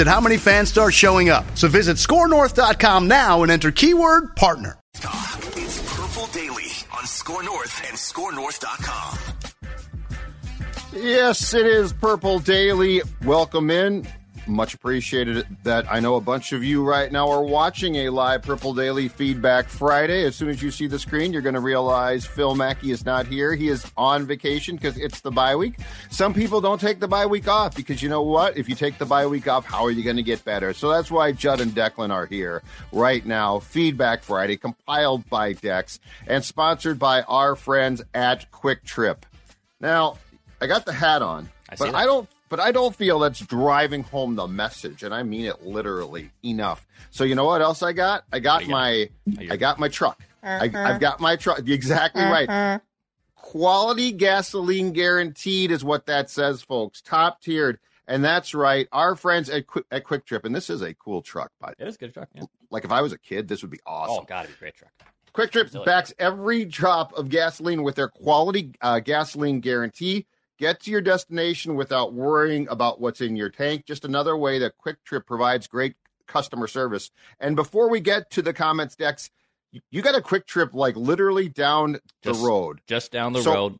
at how many fans start showing up. So visit scorenorth.com now and enter keyword partner. It's Purple Daily on Score North and ScoreNorth.com. Yes, it is Purple Daily. Welcome in. Much appreciated that I know a bunch of you right now are watching a live Purple Daily Feedback Friday. As soon as you see the screen, you're going to realize Phil Mackey is not here. He is on vacation because it's the bye week. Some people don't take the bye week off because you know what? If you take the bye week off, how are you going to get better? So that's why Judd and Declan are here right now. Feedback Friday, compiled by Dex and sponsored by our friends at QuikTrip. Now, I got the hat on, I but. I don't but I don't feel that's driving home the message, and I mean it literally enough. So you know what else I got? I got you got? my you I got my truck. I, Uh-huh. I've got my truck. Exactly right. Quality gasoline guaranteed is what that says, folks. Top tiered, and that's right. Our friends at Quick, at QuikTrip, and this is a cool truck, but It is a good truck. Yeah. like if I was a kid, this would be awesome. Oh, God, it'd be a great truck. QuikTrip backs every drop of gasoline with their quality uh, gasoline guarantee. Get to your destination without worrying about what's in your tank. Just another way that QuikTrip provides great customer service. And before we get to the comments, Dex, you- got a QuikTrip like literally down Just- the road. Just down the So- road.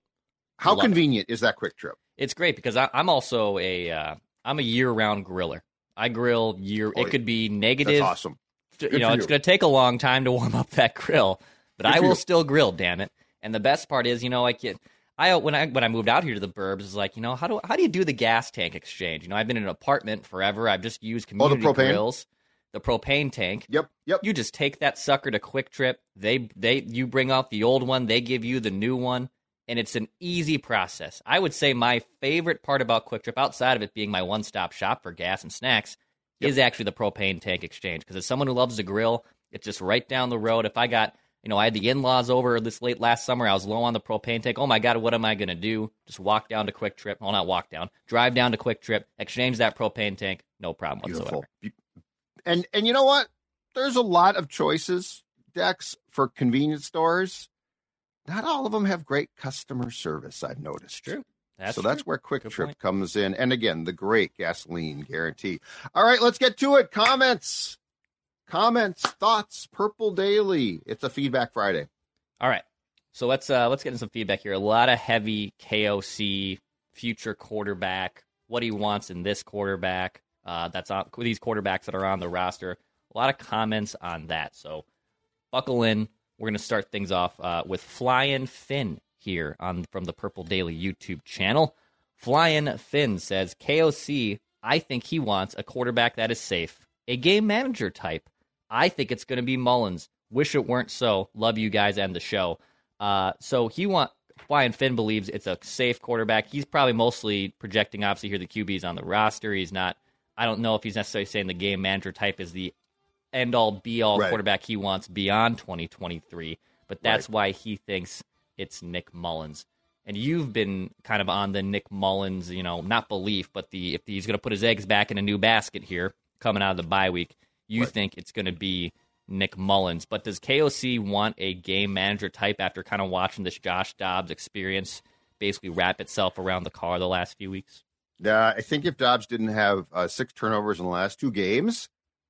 How love convenient is that QuikTrip? It's great because I, I'm also a uh, I'm a year round griller. I grill year. Oh, it could be That's negative. awesome. you know, it's going to take a long time to warm up that grill, but Good I will you. still grill. Damn it! And the best part is, you know, I it, I when I when I moved out here to the burbs, is like, you know, how do how do you do the gas tank exchange? You know, I've been in an apartment forever. I've just used Oh, the community propane? grills, the propane tank. Yep, yep. You just take that sucker to QuikTrip. They they you bring out the old one, they give you the new one, and it's an easy process. I would say my favorite part about QuikTrip, outside of it being my one stop shop for gas and snacks, is actually the propane tank exchange. Because as someone who loves to grill, it's just right down the road. If I got you know, I had the in-laws over this late last summer. I was low on the propane tank. Oh my god, what am I gonna do? Just walk down to QuikTrip. Well, not walk down. Drive down to QuikTrip. Exchange that propane tank. No problem Beautiful. whatsoever. And and you know what? There's a lot of choices, Dex for convenience stores. Not all of them have great customer service, I've noticed. True. That's so that's where Quick Good Trip point. comes in. And again, the great gasoline guarantee. All right, let's get to it. Comments. Comments, thoughts, Purple Daily. It's a feedback Friday. All right. So let's uh let's get into some feedback here. A lot of heavy KOC future quarterback, what he wants in this quarterback. Uh that's on these quarterbacks that are on the roster. A lot of comments on that. So buckle in. We're gonna start things off uh, with Flying Finn here on from the Purple Daily YouTube channel. Flying Finn says KOC, I think he wants a quarterback that is safe, a game manager type. I think it's going to be Mullens. Wish it weren't so. Love you guys and the show. Uh, so he want Flying Finn believes it's a safe quarterback. He's probably mostly projecting. Obviously, here the QBs on the roster. He's not. I don't know if he's necessarily saying the game manager type is the end all be all Right. quarterback he wants beyond 2023. But that's why he thinks it's Nick Mullens. And you've been kind of on the Nick Mullens, you know, not belief, but the if he's going to put his eggs back in a new basket here coming out of the bye week, you Right. think it's going to be Nick Mullens. But does KOC want a game manager type after kind of watching this Josh Dobbs experience basically wrap itself around the car the last few weeks? Uh, I think if Dobbs didn't have uh, six turnovers in the last two games,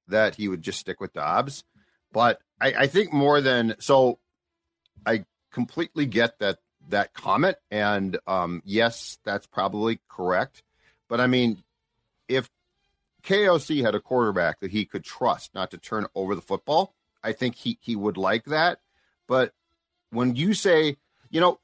that he would just stick with Dobbs. But I, I think more than so, I completely get that that comment, and um, yes, that's probably correct. But I mean, if KOC had a quarterback that he could trust not to turn over the football, I think he he would like that. But when you say, you know,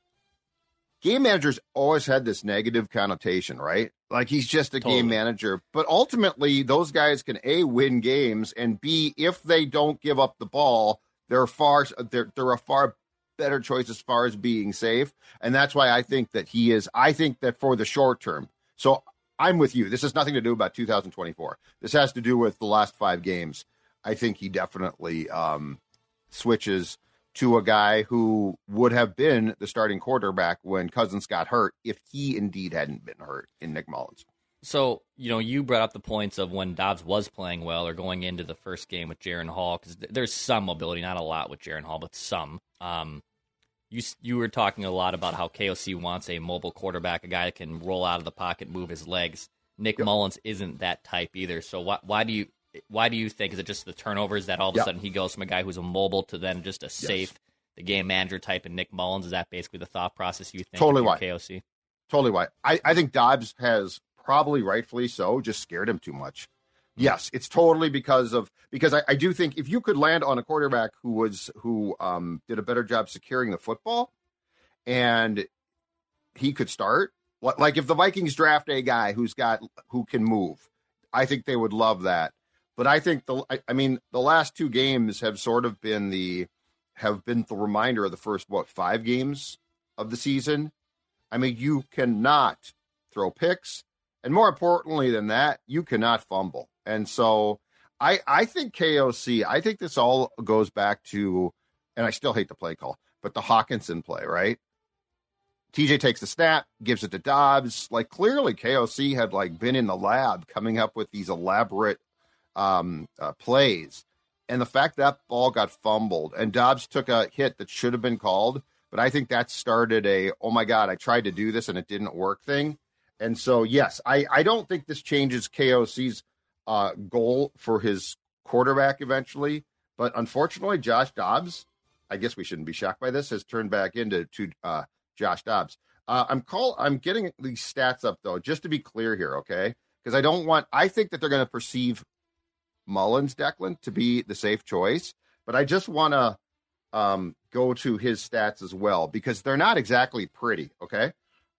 game managers always had this negative connotation, right? Like he's just a totally. game manager. But ultimately, those guys can A, win games, and B, if they don't give up the ball, they're far they're they're a far better choice as far as being safe. And that's why I think that he is I think that for the short term. So I'm with you. This has nothing to do about 2024. This has to do with the last five games. I think he definitely um, switches to a guy who would have been the starting quarterback when Cousins got hurt if he indeed hadn't been hurt in Nick Mullens. So, you know, you brought up the points of when Dobbs was playing well or going into the first game with Jaren Hall because there's some mobility, not a lot with Jaren Hall, but some. Um, you you were talking a lot about how KOC wants a mobile quarterback, a guy that can roll out of the pocket, move his legs. Nick yep. Mullens isn't that type either. So why why do you why do you think is it just the turnovers that all of a yep. sudden he goes from a guy who's a mobile to then just a safe yes. the game manager type and Nick Mullens Is that basically the thought process you think? Totally why KOC. Totally why. I, I think Dobbs has probably rightfully so just scared him too much. Hmm. Yes, it's totally because of because I, I, do think if you could land on a quarterback who was who um, did a better job securing the football, and he could start like if the Vikings draft a guy who's got who can move, I think they would love that. But I think the I, I mean the last two games have sort of been the have been the reminder of the first what five games of the season. I mean, you cannot throw picks, and more importantly than that, you cannot fumble. And so, I I think KOC. I think this all goes back to, and I still hate the play call, but the Hockenson play, right? TJ takes the snap, gives it to Dobbs. Like clearly, KOC had like been in the lab coming up with these elaborate um, uh, plays. And the fact that ball got fumbled and Dobbs took a hit that should have been called, but I think that started a oh my god, I tried to do this and it didn't work thing. And so yes, I I don't think this changes KOC's uh, goal for his quarterback eventually, but unfortunately, Josh Dobbs, I guess we shouldn't be shocked by this, has turned back into to uh, Josh Dobbs. Uh, I'm call I'm getting these stats up though, just to be clear here, okay? Because I don't want I think that they're going to perceive Mullens Declan, to be the safe choice. But I just want to um, go to his stats as well because they're not exactly pretty. Okay.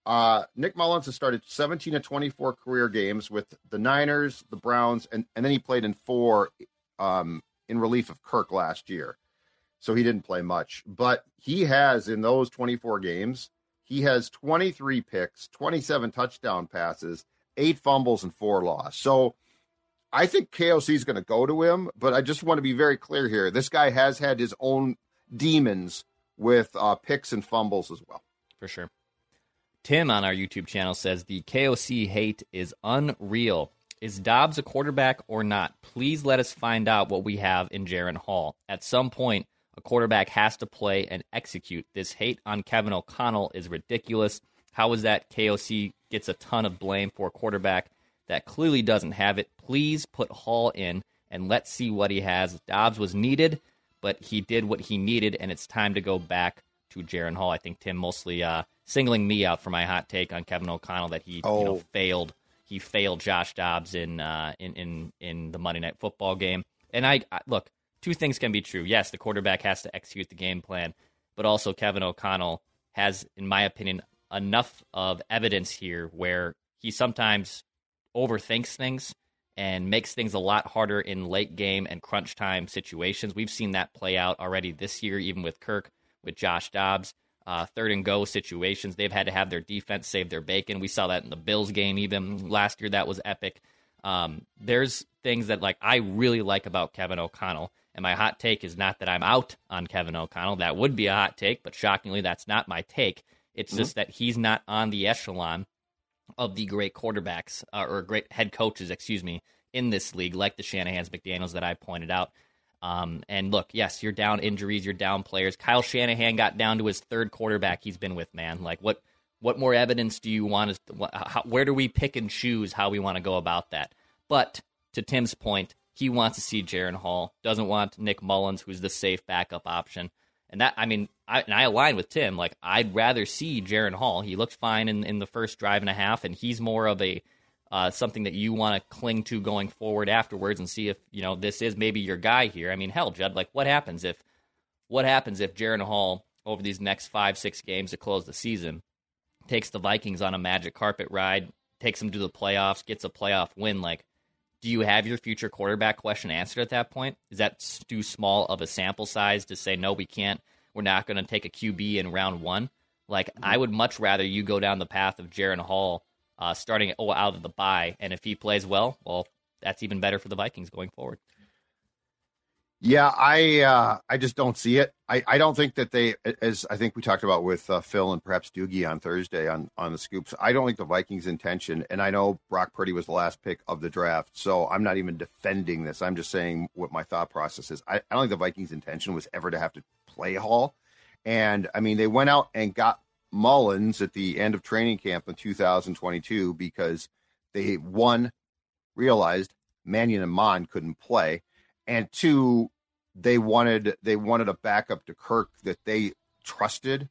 Uh, Nick Mullens has started 17 to 24 career games with the Niners, the Browns, and, and then he played in four um, in relief of Kirk last year. So he didn't play much. But he has, in those 24 games, he has 23 picks, 27 touchdown passes, eight fumbles, and four loss. So I think KOC is going to go to him, but I just want to be very clear here. This guy has had his own demons with uh, picks and fumbles as well. For sure. Tim on our YouTube channel says the KOC hate is unreal. Is Dobbs a quarterback or not? Please let us find out what we have in Jaren Hall. At some point, a quarterback has to play and execute. This hate on Kevin O'Connell is ridiculous. How is that KOC gets a ton of blame for a quarterback that clearly doesn't have it. Please put Hall in and let's see what he has. Dobbs was needed, but he did what he needed, and it's time to go back to Jaren Hall. I think Tim mostly uh, singling me out for my hot take on Kevin O'Connell that he oh. you know, oh. failed. He failed Josh Dobbs in uh, in in in the Monday Night Football game. And I, I look, two things can be true. Yes, the quarterback has to execute the game plan, but also Kevin O'Connell has, in my opinion, enough of evidence here where he sometimes overthinks things and makes things a lot harder in late game and crunch time situations. We've seen that play out already this year, even with Kirk, with Josh Dobbs. Uh, third and go situations, they've had to have their defense save their bacon. We saw that in the Bills game, even last year. That was epic. Um, there's things that like I really like about Kevin O'Connell, and my hot take is not that I'm out on Kevin O'Connell. That would be a hot take, but shockingly, that's not my take. It's mm-hmm. just that he's not on the echelon of the great quarterbacks uh, or great head coaches, excuse me, in this league, like the Shanahan's, McDaniels that I pointed out. Um, and look, yes, you're down injuries, you're down players. Kyle Shanahan got down to his third quarterback he's been with, man. Like, what what more evidence do you want? To, how, where do we pick and choose how we want to go about that? But to Tim's point, he wants to see Jaren Hall, doesn't want Nick Mullens, who's the safe backup option. And that, I mean, I, and I align with Tim. Like, I'd rather see Jaren Hall. He looked fine in, in the first drive and a half, and he's more of a uh, something that you want to cling to going forward afterwards and see if you know this is maybe your guy here. I mean, hell, Judd, like what happens if what happens if Jaren Hall over these next five, six games to close the season, takes the Vikings on a magic carpet ride, takes them to the playoffs, gets a playoff win, like, do you have your future quarterback question answered at that point? Is that too small of a sample size to say, no, we can't? We're not going to take a QB in round one? Like. I would much rather you go down the path of Jaren Hall uh, starting oh, out of the bye. And if he plays well, well, that's even better for the Vikings going forward. Yeah, I uh, I just don't see it. I, I don't think that they, as I think we talked about with uh, Phil and perhaps Doogie on Thursday on on the scoops. I don't think the Vikings' intention, and I know Brock Purdy was the last pick of the draft, so I'm not even defending this. I'm just saying what my thought process is. I, I don't think the Vikings' intention was ever to have to play Hall, and I mean they went out and got Mullens at the end of training camp in 2022 because they one realized Mannion and Mond couldn't play, and two they wanted they wanted a backup to Kirk that they trusted.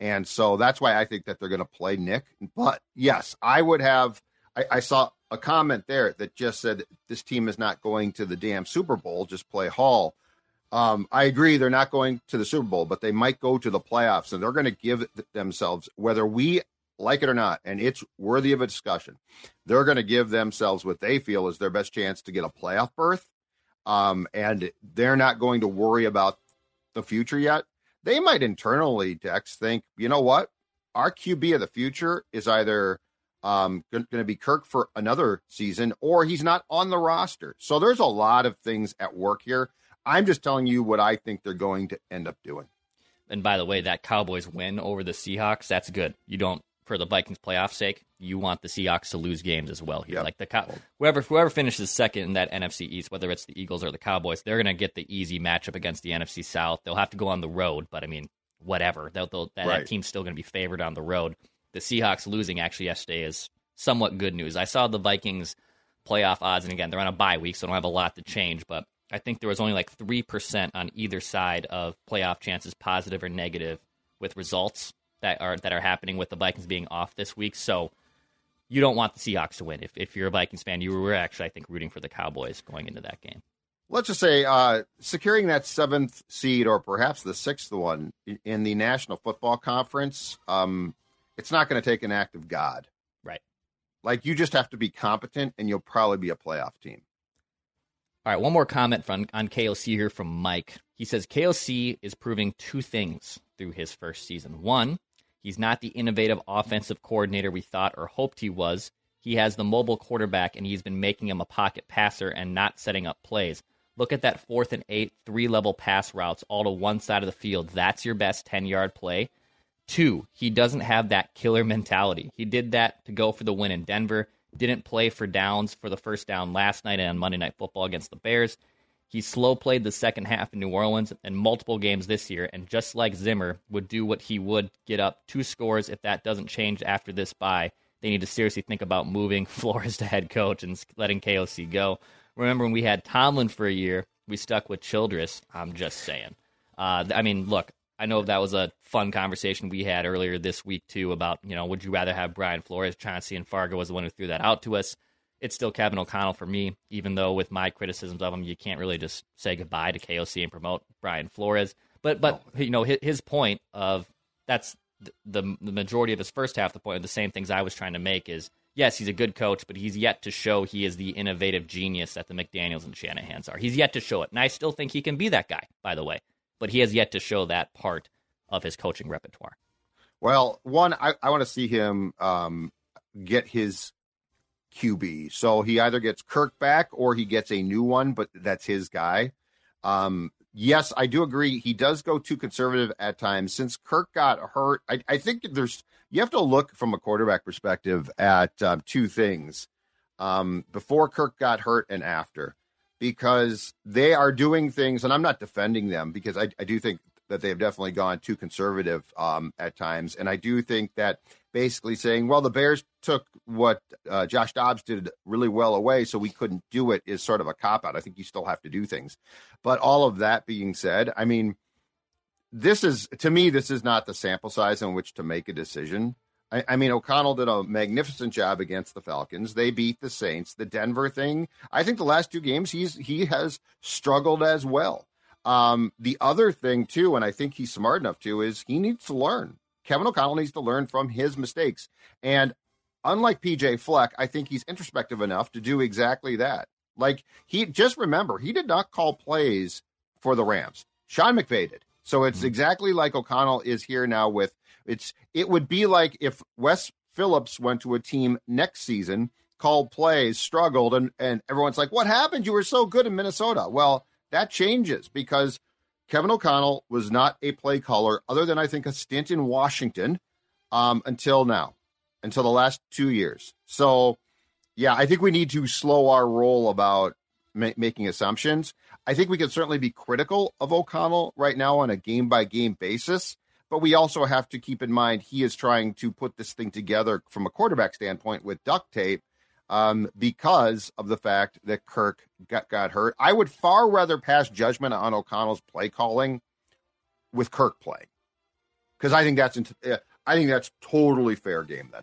And so that's why I think that they're going to play Nick. But yes, I would have. I, I, saw a comment there that just said this team is not going to the damn Super Bowl, just play Hall. Um, I agree, they're not going to the Super Bowl, but they might go to the playoffs, and they're going to give themselves, whether we like it or not, and it's worthy of a discussion. They're going to give themselves what they feel is their best chance to get a playoff berth um, and they're not going to worry about the future yet. They might internally, Dex, think, you know what? Our QB of the future is either um, going to be Kirk for another season or he's not on the roster. So there's a lot of things at work here. I'm just telling you what I think they're going to end up doing. And by the way, that Cowboys win over the Seahawks, that's good. You don't for the Vikings playoff sake, you want the Seahawks to lose games as well here. Yep. Like the Cow- whoever whoever finishes second in that NFC East, whether it's the Eagles or the Cowboys, they're going to get the easy matchup against the NFC South. They'll have to go on the road, but I mean, whatever. They'll, they'll, that, right. that team's still going to be favored on the road. The Seahawks losing actually yesterday is somewhat good news. I saw the Vikings playoff odds, and again, they're on a bye week, so I don't have a lot to change, but I think there was only like 3% on either side of playoff chances, positive or negative, with results that are that are happening with the Vikings being off this week. So you don't want the Seahawks to win. If if you're a Vikings fan, you were actually I think rooting for the Cowboys going into that game. Let's just say uh, securing that seventh seed or perhaps the sixth one in the National Football Conference. Um, it's not going to take an act of God, right? Like you just have to be competent, and you'll probably be a playoff team. All right, one more comment from on KOC here from Mike. He says KOC is proving two things through his first season. One, He's not the innovative offensive coordinator we thought or hoped he was. He has the mobile quarterback, and he's been making him a pocket passer and not setting up plays. Look at that fourth and eight, three level pass routes all to one side of the field. That's your best 10 yard play. Two, he doesn't have that killer mentality. He did that to go for the win in Denver, didn't play for downs for the first down last night on Monday Night Football against the Bears. He slow played the second half in New Orleans and multiple games this year, and just like Zimmer would do what he would get up two scores if that doesn't change after this bye. They need to seriously think about moving Flores to head coach and letting KOC go. Remember when we had Tomlin for a year, we stuck with Childress. I'm just saying. Uh, I mean, look, I know that was a fun conversation we had earlier this week too about you know would you rather have Brian Flores? Chauncey and Fargo was the one who threw that out to us it's still Kevin O'Connell for me, even though with my criticisms of him, you can't really just say goodbye to KOC and promote Brian Flores. But but you know his, his point of that's the, the majority of his first half. The point of the same things I was trying to make is yes, he's a good coach, but he's yet to show he is the innovative genius that the McDaniels and Shanahan's are. He's yet to show it, and I still think he can be that guy. By the way, but he has yet to show that part of his coaching repertoire. Well, one, I, I want to see him um, get his QB. So he either gets Kirk back or he gets a new one, but that's his guy. Um, yes, I do agree. He does go too conservative at times. Since Kirk got hurt, I, I think there's you have to look from a quarterback perspective at um, two things um, before Kirk got hurt and after, because they are doing things, and I'm not defending them because I, I do think that they have definitely gone too conservative um, at times, and I do think that basically saying, well, the Bears took what uh, Josh Dobbs did really well away, so we couldn't do it is sort of a cop out. I think you still have to do things. But all of that being said, I mean, this is, to me, this is not the sample size in which to make a decision. I, I mean, O'Connell did a magnificent job against the Falcons. They beat the Saints. The Denver thing, I think the last two games, he's he has struggled as well. Um, the other thing too, and I think he's smart enough to, is he needs to learn. Kevin O'Connell needs to learn from his mistakes. And unlike PJ Fleck, I think he's introspective enough to do exactly that. Like he just remember, he did not call plays for the Rams. Sean McVay did. So it's mm-hmm. exactly like O'Connell is here now with it's it would be like if Wes Phillips went to a team next season, called plays, struggled, and, and everyone's like, What happened? You were so good in Minnesota. Well, that changes because Kevin O'Connell was not a play caller other than I think a stint in Washington um, until now, until the last two years. So, yeah, I think we need to slow our roll about ma- making assumptions. I think we can certainly be critical of O'Connell right now on a game by game basis, but we also have to keep in mind he is trying to put this thing together from a quarterback standpoint with duct tape um, because of the fact that Kirk got, got hurt. I would far rather pass judgment on O'Connell's play calling with Kirk playing because I think that's I think that's totally fair game then.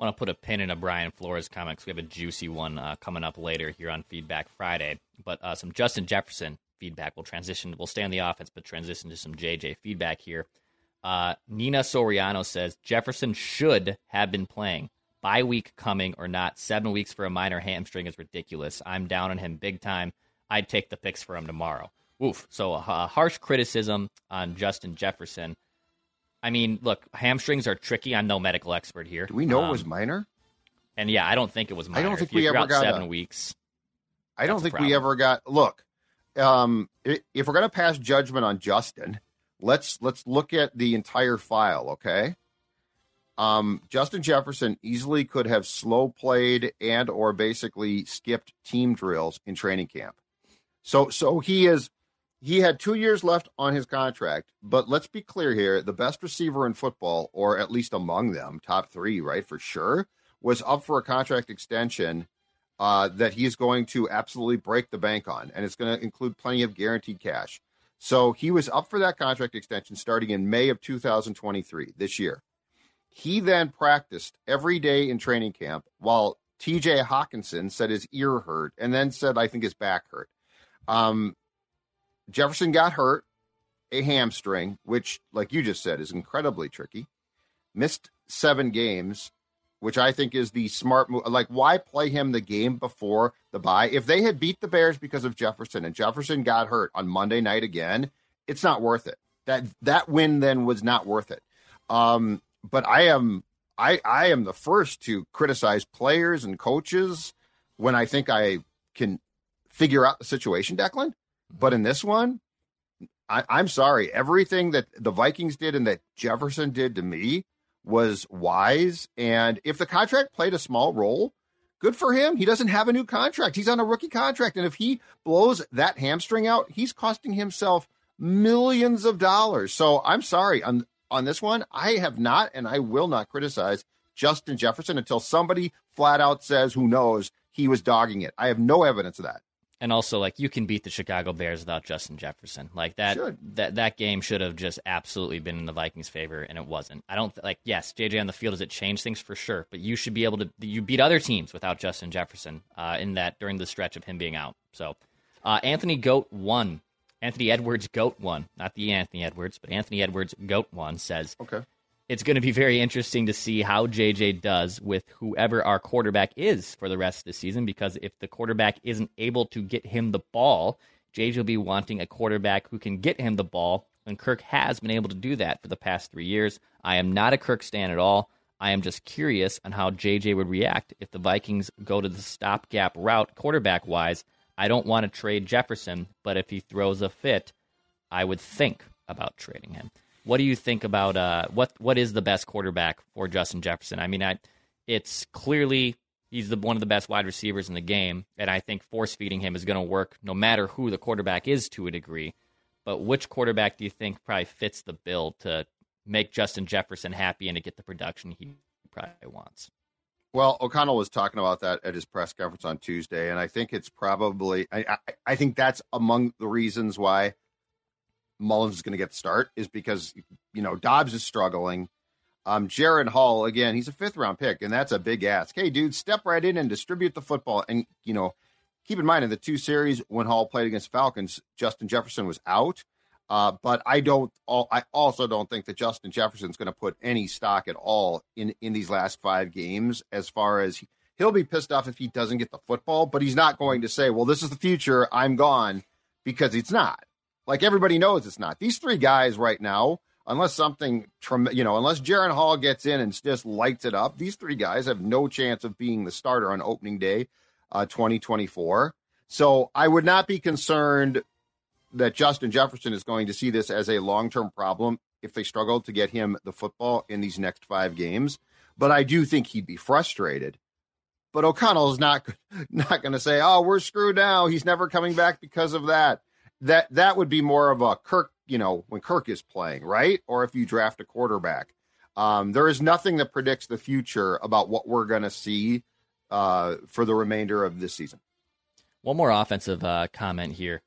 want to put a pin in a Brian Flores because we have a juicy one uh, coming up later here on Feedback Friday. But uh, some Justin Jefferson feedback. We'll transition. We'll stay on the offense, but transition to some JJ feedback here. Uh, Nina Soriano says Jefferson should have been playing. Bye week coming or not, seven weeks for a minor hamstring is ridiculous. I'm down on him big time. I'd take the picks for him tomorrow. Oof. So a harsh criticism on Justin Jefferson. I mean, look, hamstrings are tricky. I'm no medical expert here. Do we know um, it was minor? And yeah, I don't think it was minor. I don't think we ever got seven a, weeks. I don't think we ever got. Look, um, if we're going to pass judgment on Justin, let's let's look at the entire file. Okay. Um, Justin Jefferson easily could have slow played and or basically skipped team drills in training camp. So so he is he had two years left on his contract, but let's be clear here: the best receiver in football, or at least among them, top three, right for sure, was up for a contract extension uh, that he's going to absolutely break the bank on, and it's going to include plenty of guaranteed cash. So he was up for that contract extension starting in May of 2023 this year. He then practiced every day in training camp while TJ Hockenson said his ear hurt and then said, I think his back hurt. Um, Jefferson got hurt, a hamstring, which, like you just said, is incredibly tricky. Missed seven games, which I think is the smart move. Like, why play him the game before the bye? If they had beat the Bears because of Jefferson and Jefferson got hurt on Monday night again, it's not worth it. That that win then was not worth it. Um, but I am I I am the first to criticize players and coaches when I think I can figure out the situation, Declan. But in this one, I, I'm sorry. Everything that the Vikings did and that Jefferson did to me was wise. And if the contract played a small role, good for him. He doesn't have a new contract. He's on a rookie contract. And if he blows that hamstring out, he's costing himself millions of dollars. So I'm sorry. On on this one, I have not and I will not criticize Justin Jefferson until somebody flat out says who knows he was dogging it. I have no evidence of that. And also, like you can beat the Chicago Bears without Justin Jefferson. Like that, should. that that game should have just absolutely been in the Vikings' favor, and it wasn't. I don't like. Yes, JJ on the field does it change things for sure, but you should be able to. You beat other teams without Justin Jefferson uh, in that during the stretch of him being out. So, uh, Anthony Goat one, Anthony Edwards Goat one, not the Anthony Edwards, but Anthony Edwards Goat one says. Okay it's going to be very interesting to see how JJ does with whoever our quarterback is for the rest of the season. Because if the quarterback isn't able to get him the ball, JJ will be wanting a quarterback who can get him the ball. And Kirk has been able to do that for the past three years. I am not a Kirk stan at all. I am just curious on how JJ would react if the Vikings go to the stopgap route quarterback wise. I don't want to trade Jefferson, but if he throws a fit, I would think about trading him. What do you think about uh, what what is the best quarterback for Justin Jefferson? I mean, I, it's clearly He's the one of the best wide receivers in the game, and I think force feeding him is going to work no matter who the quarterback is to a degree. But which quarterback do you think probably fits the bill to make Justin Jefferson happy and to get the production he probably wants? Well, O'Connell was talking about that at his press conference on Tuesday, and I think it's probably I, I, I think that's among the reasons why Mullens is going to get the start is because you know Dobbs is struggling. Um, Jaren Hall again, he's a fifth round pick, and that's a big ask. Hey, dude, step right in and distribute the football, and you know, keep in mind in the two series when Hall played against Falcons, Justin Jefferson was out. Uh, but I don't. I also don't think that Justin Jefferson's going to put any stock at all in in these last five games. As far as he'll be pissed off if he doesn't get the football, but he's not going to say, "Well, this is the future. I'm gone," because it's not. Like everybody knows, it's not. These three guys right now, unless something, you know, unless Jaren Hall gets in and just lights it up, these three guys have no chance of being the starter on opening day, uh, 2024. So I would not be concerned that Justin Jefferson is going to see this as a long term problem if they struggle to get him the football in these next five games. But I do think he'd be frustrated. But O'Connell is not not going to say, "Oh, we're screwed now. He's never coming back because of that." That that would be more of a Kirk, you know, when Kirk is playing, right? Or if you draft a quarterback. Um, there is nothing that predicts the future about what we're going to see uh, for the remainder of this season. One more offensive uh, comment here.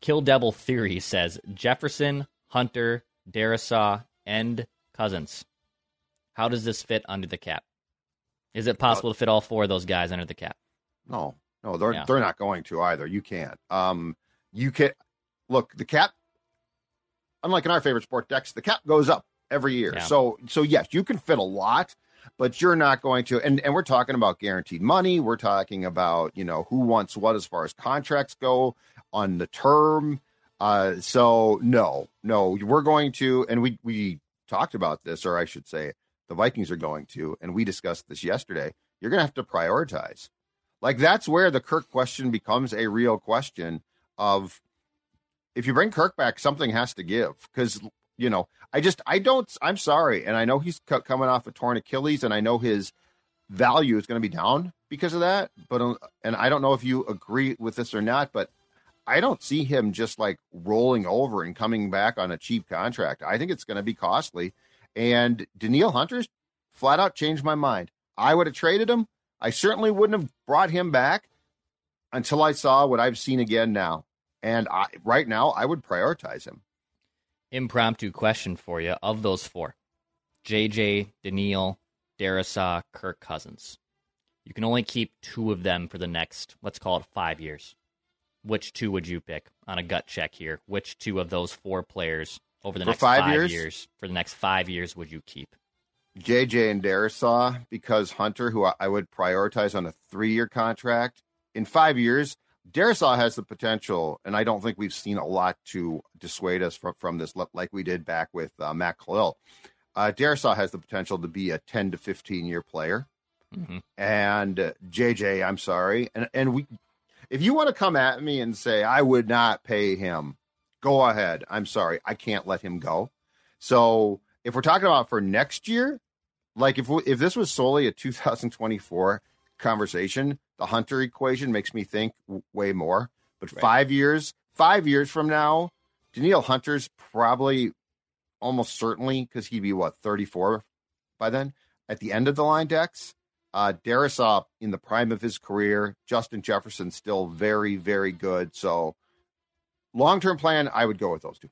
Kill Devil Theory says Jefferson, Hunter, Darrisaw, and Cousins. How does this fit under the cap? Is it possible to fit all four of those guys under the cap? No, no, they're yeah. they're not going to either. You can't. Um, you can look the cap. Unlike in our favorite sport, Dex, the cap goes up every year. Yeah. So, so yes, you can fit a lot, but you're not going to. And and we're talking about guaranteed money. We're talking about you know who wants what as far as contracts go on the term. Uh, so no, no, we're going to, and we we talked about this, or I should say, the Vikings are going to, and we discussed this yesterday. You're going to have to prioritize. Like that's where the Kirk question becomes a real question of if you bring Kirk back, something has to give because you know I just I don't I'm sorry, and I know he's coming off a torn Achilles, and I know his value is going to be down because of that. But uh, and I don't know if you agree with this or not, but I don't see him just like rolling over and coming back on a cheap contract. I think it's going to be costly. And Danielle Hunter's flat out changed my mind. I would have traded him. I certainly wouldn't have brought him back until I saw what I've seen again now. And I, right now, I would prioritize him. Impromptu question for you of those four JJ, Danielle, Darrisaw, Kirk Cousins. You can only keep two of them for the next, let's call it five years which two would you pick on a gut check here? Which two of those four players over the for next five, five years? years? for the next five years would you keep? JJ and Darrisaw because Hunter, who I would prioritize on a three-year contract, in five years, Darrisaw has the potential, and I don't think we've seen a lot to dissuade us from, from this, like we did back with uh, Matt Kalil. Uh, Darrisaw has the potential to be a 10 to 15 year player. Mm-hmm. And uh, JJ, I'm sorry, and and we if you want to come at me and say I would not pay him, go ahead. I'm sorry, I can't let him go. So if we're talking about for next year, like if we, if this was solely a 2024 conversation, the Hunter equation makes me think way more. But right. five years, five years from now, Danielle Hunter's probably almost certainly because he'd be what 34 by then at the end of the line Dex. Uh, Darrisaw in the prime of his career. Justin Jefferson still very, very good. So, long term plan, I would go with those two.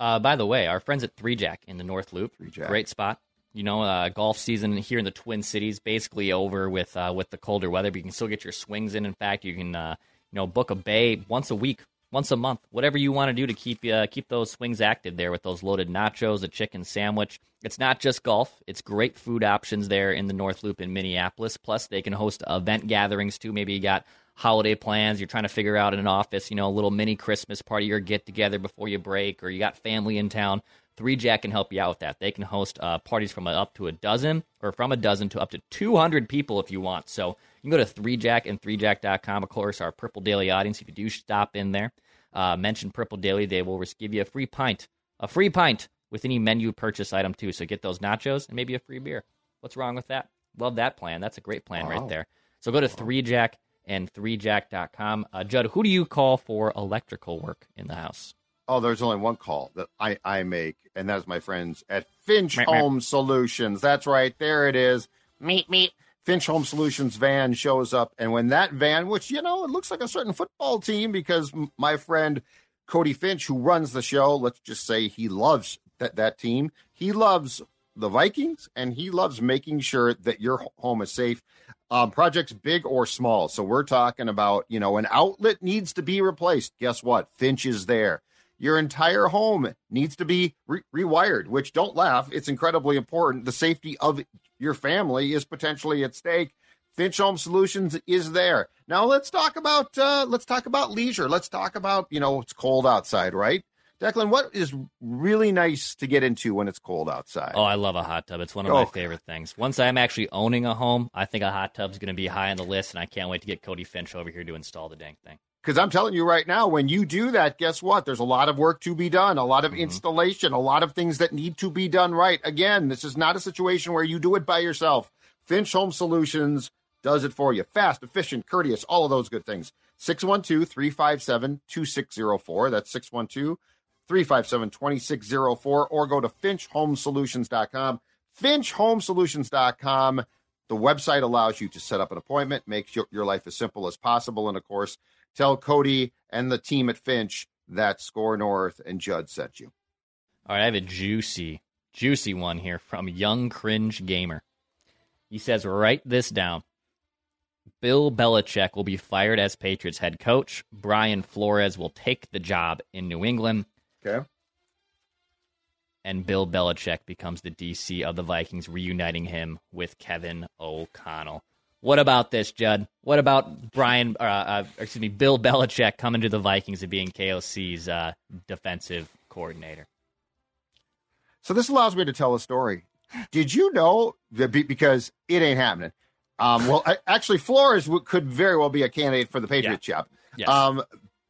Uh, by the way, our friends at Three Jack in the North Loop, great spot. You know, uh, golf season here in the Twin Cities basically over with uh, with the colder weather, but you can still get your swings in. In fact, you can uh, you know book a bay once a week once a month, whatever you want to do to keep uh, keep those swings active there with those loaded nachos, a chicken sandwich. It's not just golf; it's great food options there in the North Loop in Minneapolis. Plus, they can host event gatherings too. Maybe you got holiday plans, you're trying to figure out in an office, you know, a little mini Christmas party or get together before you break, or you got family in town. Three Jack can help you out with that. They can host uh, parties from up to a dozen, or from a dozen to up to 200 people if you want. So you can go to 3Jack and 3Jack.com. Of course, our Purple Daily audience, if you do stop in there, uh, mention Purple Daily, they will give you a free pint, a free pint with any menu purchase item too. So get those nachos and maybe a free beer. What's wrong with that? Love that plan. That's a great plan Wow. right there. So go to 3jack and 3jack.com. Uh, Judd, who do you call for electrical work in the house? Oh, there's only one call that I, I make, and that's my friends at Finch Meep, meep. Home Solutions. That's right. There it is. Meet, meet. Finch Home Solutions van shows up. And when that van, which, you know, it looks like a certain football team because my friend Cody Finch, who runs the show, let's just say he loves that, that team. He loves the Vikings and he loves making sure that your home is safe. Um, projects big or small. So we're talking about, you know, an outlet needs to be replaced. Guess what? Finch is there. Your entire home needs to be re- rewired, which don't laugh. It's incredibly important. The safety of your family is potentially at stake. Finch Home Solutions is there. Now let's talk about uh, let's talk about leisure. Let's talk about you know it's cold outside, right? Declan, what is really nice to get into when it's cold outside? Oh, I love a hot tub. It's one of Oh. my favorite things. Once I'm actually owning a home, I think a hot tub's going to be high on the list, and I can't wait to get Cody Finch over here to install the dang thing. Because I'm telling you right now, when you do that, guess what? There's a lot of work to be done, a lot of mm-hmm. installation, a lot of things that need to be done right. Again, this is not a situation where you do it by yourself. Finch Home Solutions does it for you. Fast, efficient, courteous, all of those good things. 612 357 2604. That's 612 357 2604. Or go to finchhomesolutions.com. Finchhomesolutions.com. The website allows you to set up an appointment, make your, your life as simple as possible. And of course, tell Cody and the team at Finch that Score North and Judd sent you. All right, I have a juicy, juicy one here from Young Cringe Gamer. He says, write this down. Bill Belichick will be fired as Patriots head coach. Brian Flores will take the job in New England, Okay. and Bill Belichick becomes the DC of the Vikings, reuniting him with Kevin O'Connell. What about this, Judd? What about Brian, uh, uh, excuse me, Bill Belichick coming to the Vikings and being KOC's uh, defensive coordinator? So this allows me to tell a story. Did you know that be- because it ain't happening? Um, well, I, actually, Flores w- could very well be a candidate for the Patriot job. Yes. Um,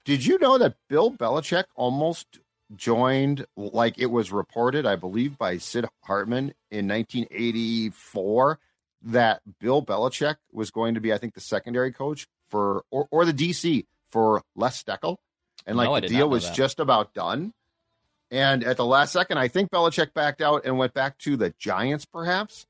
did you know that Bill Belichick almost joined, like it was reported, I believe, by Sid Hartman in 1984, that Bill Belichick was going to be, I think, the secondary coach for, or, or the DC for Les Steckel, and like No, the deal was that. just about done. And at the last second, I think Belichick backed out and went back to the Giants, perhaps.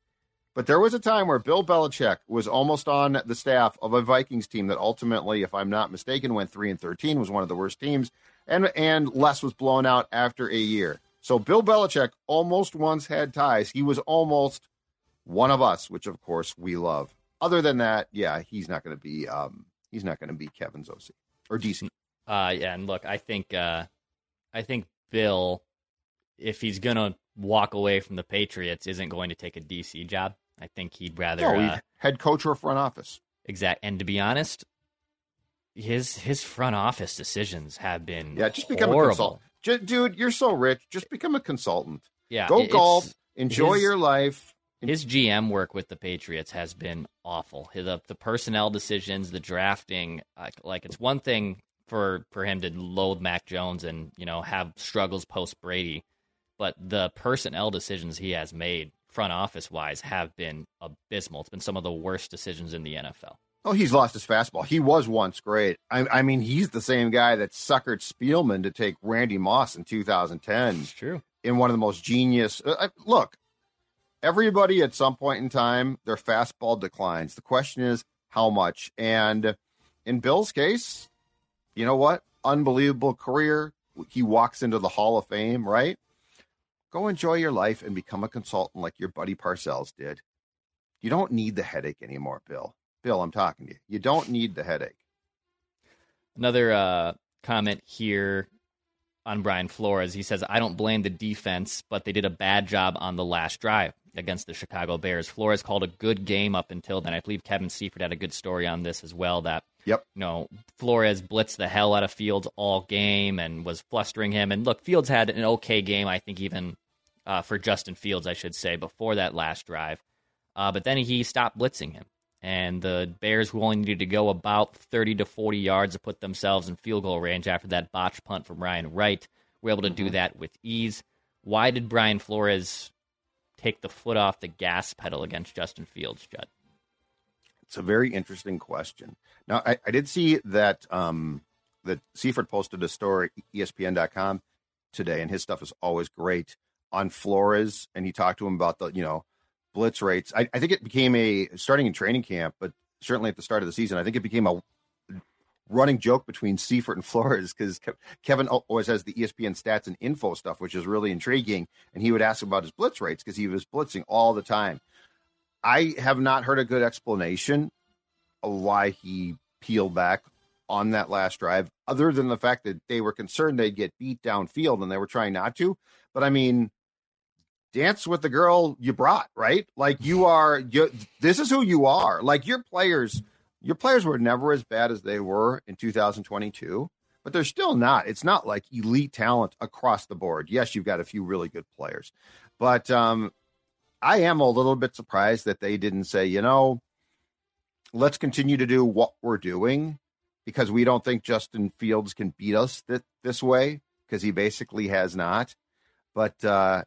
But there was a time where Bill Belichick was almost on the staff of a Vikings team that ultimately, if I'm not mistaken, went three and thirteen, was one of the worst teams, and and Les was blown out after a year. So Bill Belichick almost once had ties. He was almost one of us, which of course we love. Other than that, yeah, he's not going to be um he's not going to be Kevin OC or DC. Uh, yeah, and look, I think uh, I think Bill, if he's gonna walk away from the Patriots, isn't going to take a DC job. I think he'd rather No, uh, head coach or front office. exact. And to be honest, his his front office decisions have been Yeah, just become a horrible. consultant. Ju- dude, you're so rich. Just become a consultant. Yeah, Go golf, enjoy his- your life. His GM work with the Patriots has been awful. The the personnel decisions, the drafting, like, like it's one thing for for him to load Mac Jones and you know have struggles post Brady, but the personnel decisions he has made front office wise have been abysmal. It's been some of the worst decisions in the NFL. Oh, he's lost his fastball. He was once great. I, I mean, he's the same guy that suckered Spielman to take Randy Moss in 2010 It's true. in one of the most genius. Uh, uh, look, everybody at some point in time, their fastball declines. The question is how much. And in Bill's case, you know what? Unbelievable career. He walks into the Hall of Fame, right? Go enjoy your life and become a consultant like your buddy Parcells did. You don't need the headache anymore, Bill. Bill, I'm talking to you. You don't need the headache. Another uh, comment here on Brian Flores. He says, I don't blame the defense, but they did a bad job on the last drive against the Chicago Bears. Flores called a good game up until then. I believe Kevin Seifert had a good story on this as well that, Yep. you know, Flores blitzed the hell out of Fields all game and was flustering him. And look, Fields had an okay game, I think, even uh, for Justin Fields, I should say, before that last drive. Uh, but then he stopped blitzing him. And the Bears, who only needed to go about 30 to 40 yards to put themselves in field goal range after that botch punt from Ryan Wright, were able to do that with ease. Why did Brian Flores take the foot off the gas pedal against Justin Fields, Judd? It's a very interesting question. Now, I, I did see that um, that Seifert posted a story, ESPN.com today, and his stuff is always great on Flores, and he talked to him about the you know blitz rates. I, I think it became a starting in training camp, but certainly at the start of the season, I think it became a running joke between Seifert and Flores because Kevin always has the ESPN stats and info stuff, which is really intriguing. And he would ask about his blitz rates because he was blitzing all the time. I have not heard a good explanation of why he peeled back on that last drive, other than the fact that they were concerned they'd get beat downfield and they were trying not to. But I mean, dance with the girl you brought, right? Like you are, you, this is who you are. Like your players, your players were never as bad as they were in 2022, but they're still not. It's not like elite talent across the board. Yes, you've got a few really good players, but um, I am a little bit surprised that they didn't say, you know, let's continue to do what we're doing because we don't think Justin Fields can beat us th- this way because he basically has not. But uh,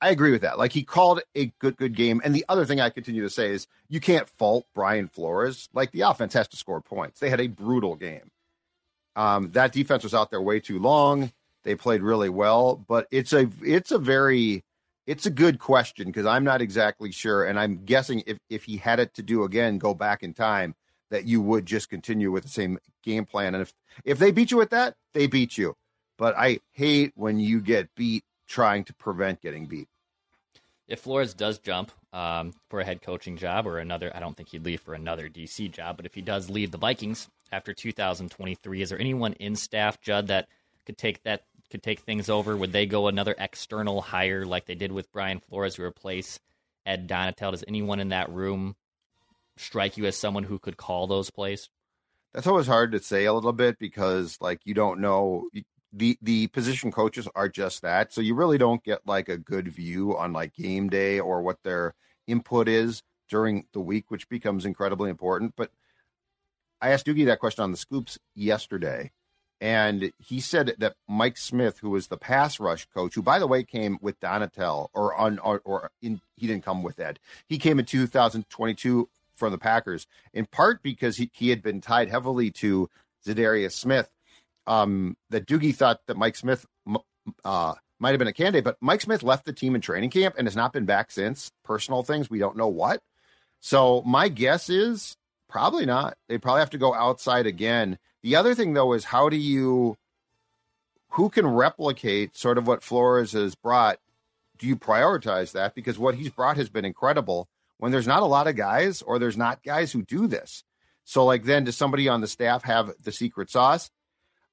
I agree with that. Like he called a good, good game. And the other thing I continue to say is you can't fault Brian Flores. Like the offense has to score points. They had a brutal game. Um, that defense was out there way too long. They played really well, but it's a it's a very it's a good question because I'm not exactly sure, and I'm guessing if if he had it to do again, go back in time, that you would just continue with the same game plan. And if if they beat you with that, they beat you. But I hate when you get beat trying to prevent getting beat. If Flores does jump um, for a head coaching job or another, I don't think he'd leave for another DC job. But if he does leave the Vikings after 2023, is there anyone in staff, Judd, that could take that could take things over? Would they go another external hire like they did with Brian Flores to replace Ed Donatell? Does anyone in that room strike you as someone who could call those plays? That's always hard to say a little bit because like you don't know the the position coaches are just that. So you really don't get like a good view on like game day or what their input is during the week, which becomes incredibly important. But I asked Doogie that question on the scoops yesterday, and he said that Mike Smith, who was the pass rush coach, who by the way came with Donatell or on or, or in, he didn't come with Ed. He came in 2022 from the Packers in part because he, he had been tied heavily to Za'Darius Smith um, that Doogie thought that Mike Smith uh, might have been a candidate, but Mike Smith left the team in training camp and has not been back since. Personal things, we don't know what. So my guess is probably not. They probably have to go outside again. The other thing though is how do you who can replicate sort of what Flores has brought? Do you prioritize that? Because what he's brought has been incredible when there's not a lot of guys or there's not guys who do this. So like then does somebody on the staff have the secret sauce?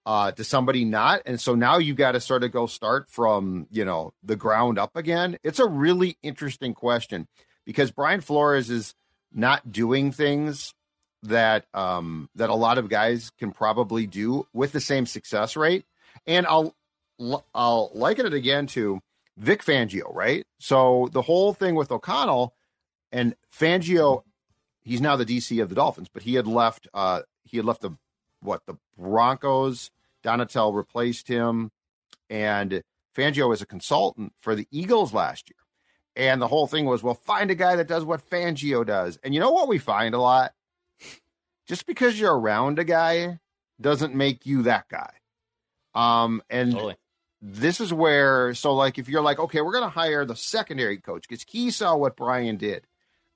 Uh, to somebody not. And so now you got to sort of go start from, you know, the ground up again. It's a really interesting question because Brian Flores is not doing things that um that a lot of guys can probably do with the same success rate. And I'll I'll liken it again to Vic Fangio, right? So the whole thing with O'Connell and Fangio, he's now the DC of the Dolphins, but he had left uh he had left the what the Broncos. Donatell replaced him, and Fangio was a consultant for the Eagles last year. And the whole thing was, well, find a guy that does what Fangio does. And you know what we find a lot? Just because you're around a guy doesn't make you that guy. Um, and totally. this is where, so like, if you're like, okay, we're going to hire the secondary coach because he saw what Brian did.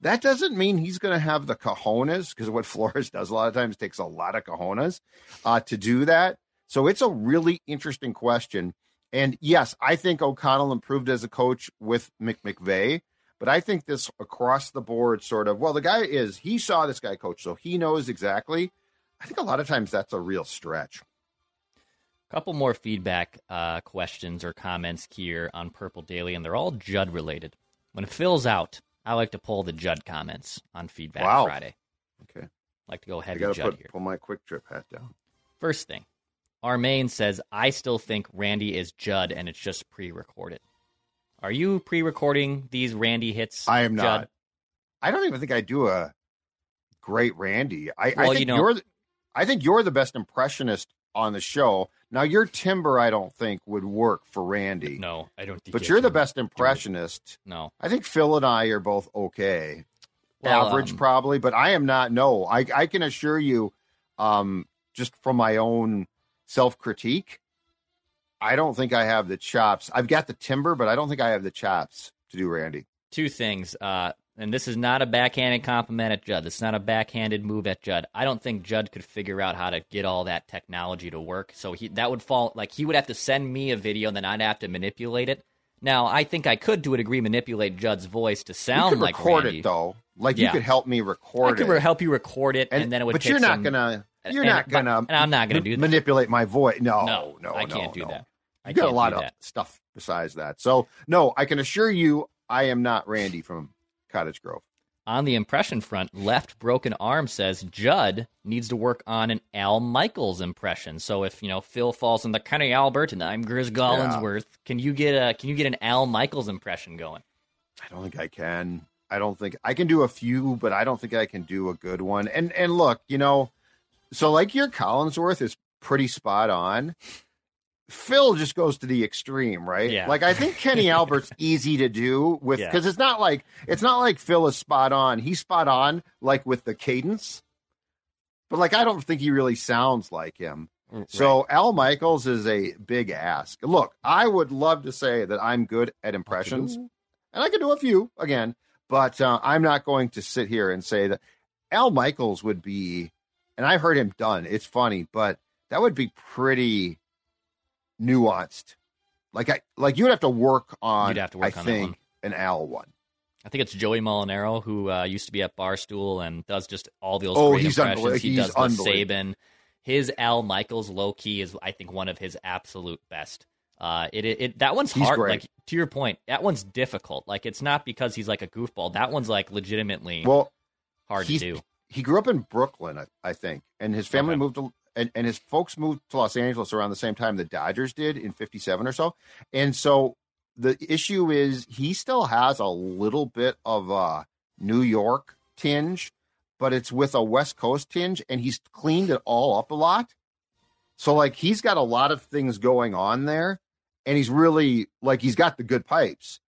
That doesn't mean he's going to have the cojones because what Flores does a lot of times takes a lot of cojones uh, to do that. So it's a really interesting question. And yes, I think O'Connell improved as a coach with Mick McVay, but I think this across the board sort of, well, the guy is, he saw this guy coach, so he knows exactly. I think a lot of times that's a real stretch. Couple more feedback uh, questions or comments here on Purple Daily, and they're all Judd related. When it fills out, I like to pull the Judd comments on Feedback wow. Friday. Okay. like to go heavy I Judd put, here. Pull my QuikTrip hat down. First thing, Armaine says, I still think Randy is Judd and it's just pre recorded. Are you pre recording these Randy hits? I am Judd? not. I don't even think I do a great Randy. I, well, I think you know, you're the, I think you're the best impressionist on the show. Now your timber, I don't think would work for Randy. No, I don't. think but you're the best impressionist. No, I think Phil and I are both okay. Well, Average um, probably, but I am not. No, I I can assure you, um, just from my own self critique, I don't think I have the chops. I've got the timber, but I don't think I have the chops to do Randy. two things. Uh, and this is not a backhanded compliment at Judd. This is not a backhanded move at Judd. I don't think Judd could figure out how to get all that technology to work. So he that would fall like he would have to send me a video, and then I'd have to manipulate it. Now I think I could, to a degree, manipulate Judd's voice to You sound could like record Randy. it though. Like you could help me I record could it. help you record it, and, then it would. But you're not some- gonna. You're and- not gonna. and I'm not gonna do that. manipulate my voice. No, No, no, I no, can't do no. that. I You got a lot of that. stuff besides that. So no, I can assure you, I am not Randy from Cottage Grove. On the impression front, Left Broken Arm says Judd needs to work on an Al Michaels impression. So if you know Phil falls in the Kenny Albert and I'm Grizz Collinsworth, can you get a can you get an Al Michaels impression going? I don't think I can. I don't think I can do a few, but I don't think I can do a good one. And and look, you know, so like your Collinsworth is pretty spot on. Phil just goes to the extreme, right? Yeah. Like I think Kenny Albert's easy to do with Yeah. because it's not like it's not like Phil is spot on. He's spot on like with the cadence, but like I don't think he really sounds like him. So Al Michaels is a big ask. Look, I would love to say that I'm good at impressions, and I can do a few again, but uh, I'm not going to sit here and say that Al Michaels would be. And I heard him done. It's funny, but that would be pretty nuanced. Like I like you'd have to work on. You'd have to work I on think an Al one. I think it's Joey Molinaro who uh, used to be at Barstool and does just all those Oh, great he's impressions. he he's does the unbelievable. Saban. His Al Michaels low key is I think one of his absolute best. Uh, it, it, it that one's He's hard. great. Like to your point, that one's difficult. Like it's not because he's like a goofball. That one's like legitimately Well, hard to do. he grew up in Brooklyn, I, I think, and his family Okay. moved to and, and his folks moved to Los Angeles around the same time the Dodgers did in '57 or so. And so the issue is he still has a little bit of a New York tinge, but it's with a West Coast tinge, and he's cleaned it all up a lot. So like he's got a lot of things going on there, and he's really like he's got the good pipes.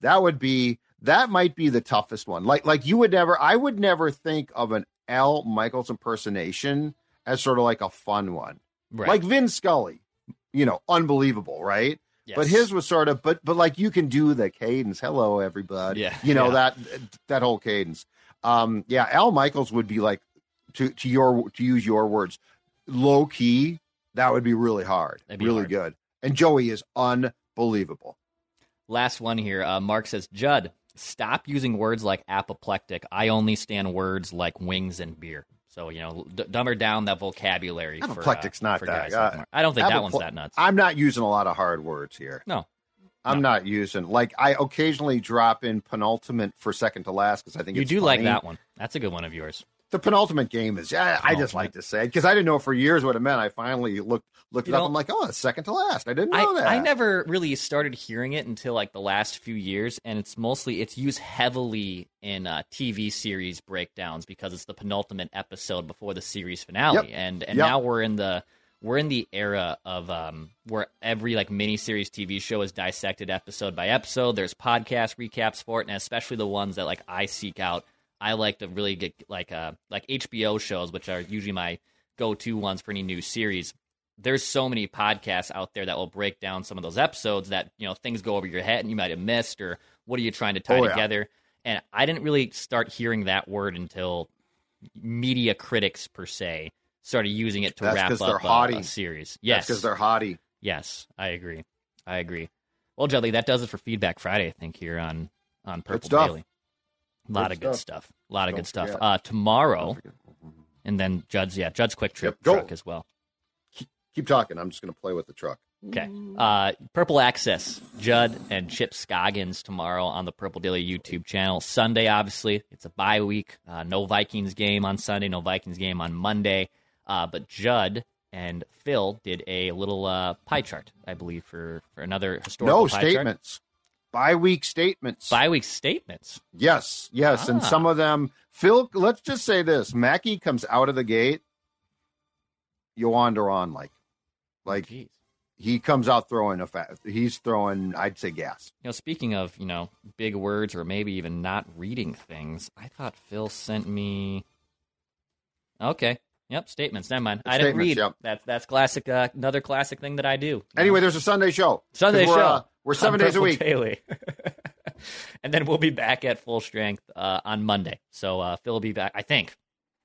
That would be that might be the toughest one. Like like you would never I would never think of an Al Michaels impersonation as sort of like a fun one. Right. Like Vin Scully, you know, unbelievable, right? But his was sort of but but like you can do the cadence. Hello everybody. Yeah, You know yeah. that that whole cadence. Um yeah, Al Michaels would be like to to your to use your words, low key, that would be really hard. Be really hard. good. And Joey is unbelievable. Last one here. Uh, Mark says, Judd, stop using words like apoplectic. I only stand words like wings and beer. So, you know, d- dumber down that vocabulary. for, uh, not that- uh, I don't think that one's that nuts. I'm not using a lot of hard words here. No. I'm No. not using like I occasionally drop in penultimate for second to last because I think You it's do like that one. That's a good one of yours. The penultimate game is yeah. I just like to say because I didn't know for years what it meant. I finally looked looked it up. I'm like, oh, it's second to last. I didn't I, know that. I never really started hearing it until like the last few years, and it's mostly it's used heavily in uh, TV series breakdowns because it's the penultimate episode before the series finale, Yep. and and Yep. now we're in the we're in the era of um where every like miniseries TV show is dissected episode by episode. There's podcast recaps for it, and especially the ones that like I seek out. I like to really get like uh like HBO shows, which are usually my go-to ones for any new series. There's so many podcasts out there that will break down some of those episodes that you know things go over your head and you might have missed or what are you trying to tie Oh, yeah. together? And i didn't really start hearing that word until media critics per se started using it to That's wrap up they're a, haughty. a series yes. because they're hottie. yes i agree. I agree. Well jelly that does it for feedback friday i think here on on purple daily a lot Good of good stuff. stuff a lot of Don't good stuff uh tomorrow and then judd's yeah judd's QuikTrip Yep, truck as well Keep talking. I'm just going to play with the truck. Okay. Uh, Purple Access, Judd and Chip Scoggins tomorrow on the Purple Daily YouTube channel. Sunday, obviously, it's a bye week. Uh, no Vikings game on Sunday, no Vikings game on Monday. Uh, but Judd and Phil did a little uh, pie chart, I believe, for, for another historical No pie chart. statements. Bi week statements. Bye week statements. Yes, yes, and Ah. some of them. Phil, let's just say this: Mackey comes out of the gate. You wander on like Like Jeez. he comes out throwing a fat. He's throwing, I'd say, gas. You know, speaking of, you know, big words or maybe even not reading things, I thought Phil sent me. Okay. Yep, statements. Never mind. I didn't read. yep. That's that's classic. Uh, another classic thing that I do. you know? Anyway, there's a Sunday show. Sunday show. uh, we're seven days a Purple week. Daily. and then we'll be back at full strength uh, on Monday. So uh, Phil will be back. I think.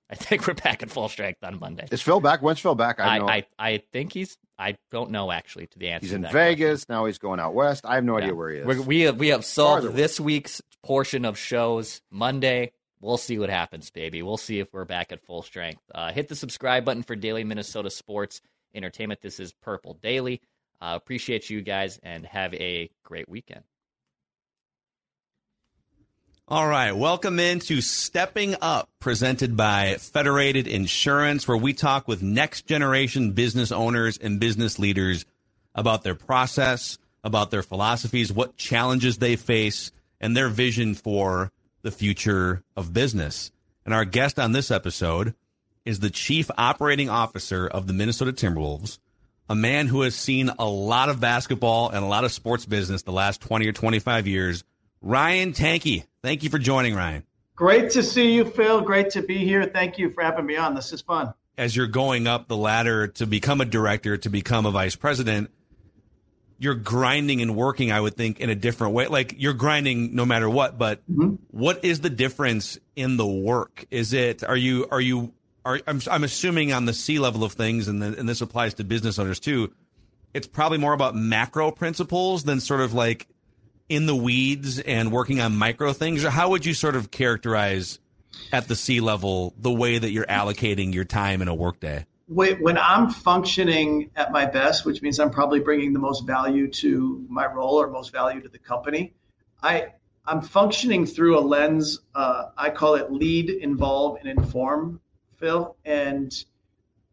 I think we're back at full strength on Monday. Is Phil back? When's Phil back? I I, know I, I think he's. I don't know actually to the answer. he's to in that Vegas now. He's going out west. I have no question. idea where he is. We're- we have we have solved Farther this week's portion of shows Monday. We'll see what happens, baby. We'll see if we're back at full strength. Uh, hit the subscribe button for daily Minnesota sports entertainment. This is Purple Daily. Uh, appreciate you guys and have a great weekend. All right, welcome into Stepping Up, presented by Federated Insurance, where we talk with next generation business owners and business leaders about their process, about their philosophies, what challenges they face, and their vision for the future of business. And our guest on this episode is the Chief Operating Officer of the Minnesota Timberwolves, a man who has seen a lot of basketball and a lot of sports business the last 20 or 25 years. Ryan Tanke, thank you for joining, Ryan. Great to see you, Phil. Great to be here. Thank you for having me on. This is fun. As you're going up the ladder to become a director, to become a vice president, you're grinding and working, I would think, in a different way. Like you're grinding no matter what, but mm-hmm. what is the difference in the work? Is it, are you, are you, are, I'm, I'm assuming on the C level of things, and, the, and this applies to business owners too, it's probably more about macro principles than sort of like in the weeds and working on micro things? Or how would you sort of characterize at the C level the way that you're allocating your time in a workday? When I'm functioning at my best, which means I'm probably bringing the most value to my role or most value to the company, I I'm functioning through a lens. Uh, I call it lead, involve, and inform, Phil. And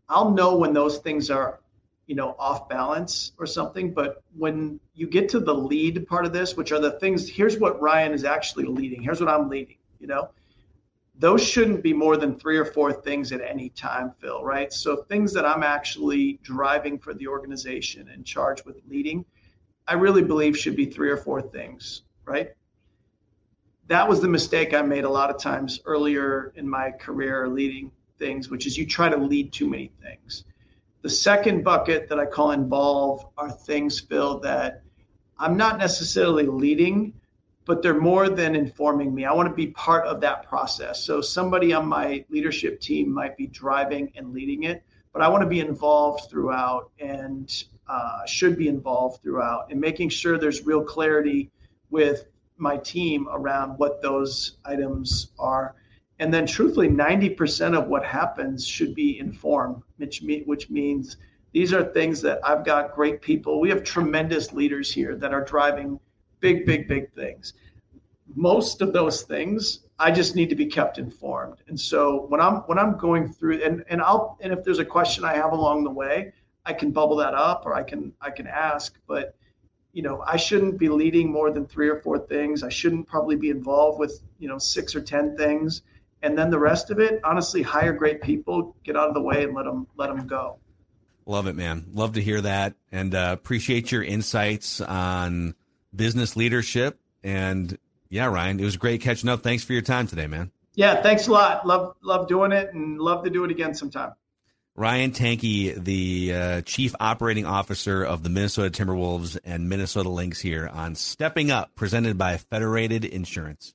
I'll know when those things are, you know, off balance or something. But when you get to the lead part of this, which are the things, here's what Ryan is actually leading. Here's what I'm leading. You know, those shouldn't be more than three or four things at any time, Phil, right? So things that I'm actually driving for the organization and charged with leading, I really believe should be three or four things, right? That was the mistake I made a lot of times earlier in my career leading things, which is you try to lead too many things. The second bucket that I call involve are things, Phil, that I'm not necessarily leading, but they're more than informing me. I want to be part of that process. So somebody on my leadership team might be driving and leading it, but I want to be involved throughout and uh, should be involved throughout and making sure there's real clarity with my team around what those items are. And then, truthfully, 90% of what happens should be informed, which, which means these are things that I've got great people. We have tremendous leaders here that are driving big, big, big things. Most of those things, I just need to be kept informed. And so when I'm when I'm going through, and and I'll and if there's a question I have along the way, I can bubble that up or I can I can ask. But you know, I shouldn't be leading more than three or four things. I shouldn't probably be involved with you know six or ten things. And then the rest of it, honestly, hire great people, get out of the way, and let them let them go. Love it, man. Love to hear that, and uh, appreciate your insights on business leadership. And yeah, Ryan, it was great catching up. Thanks for your time today, man. Yeah, thanks a lot. Love love doing it, and love to do it again sometime. Ryan Tanke, the uh, Chief Operating Officer of the Minnesota Timberwolves and Minnesota Lynx here on Stepping Up, presented by Federated Insurance.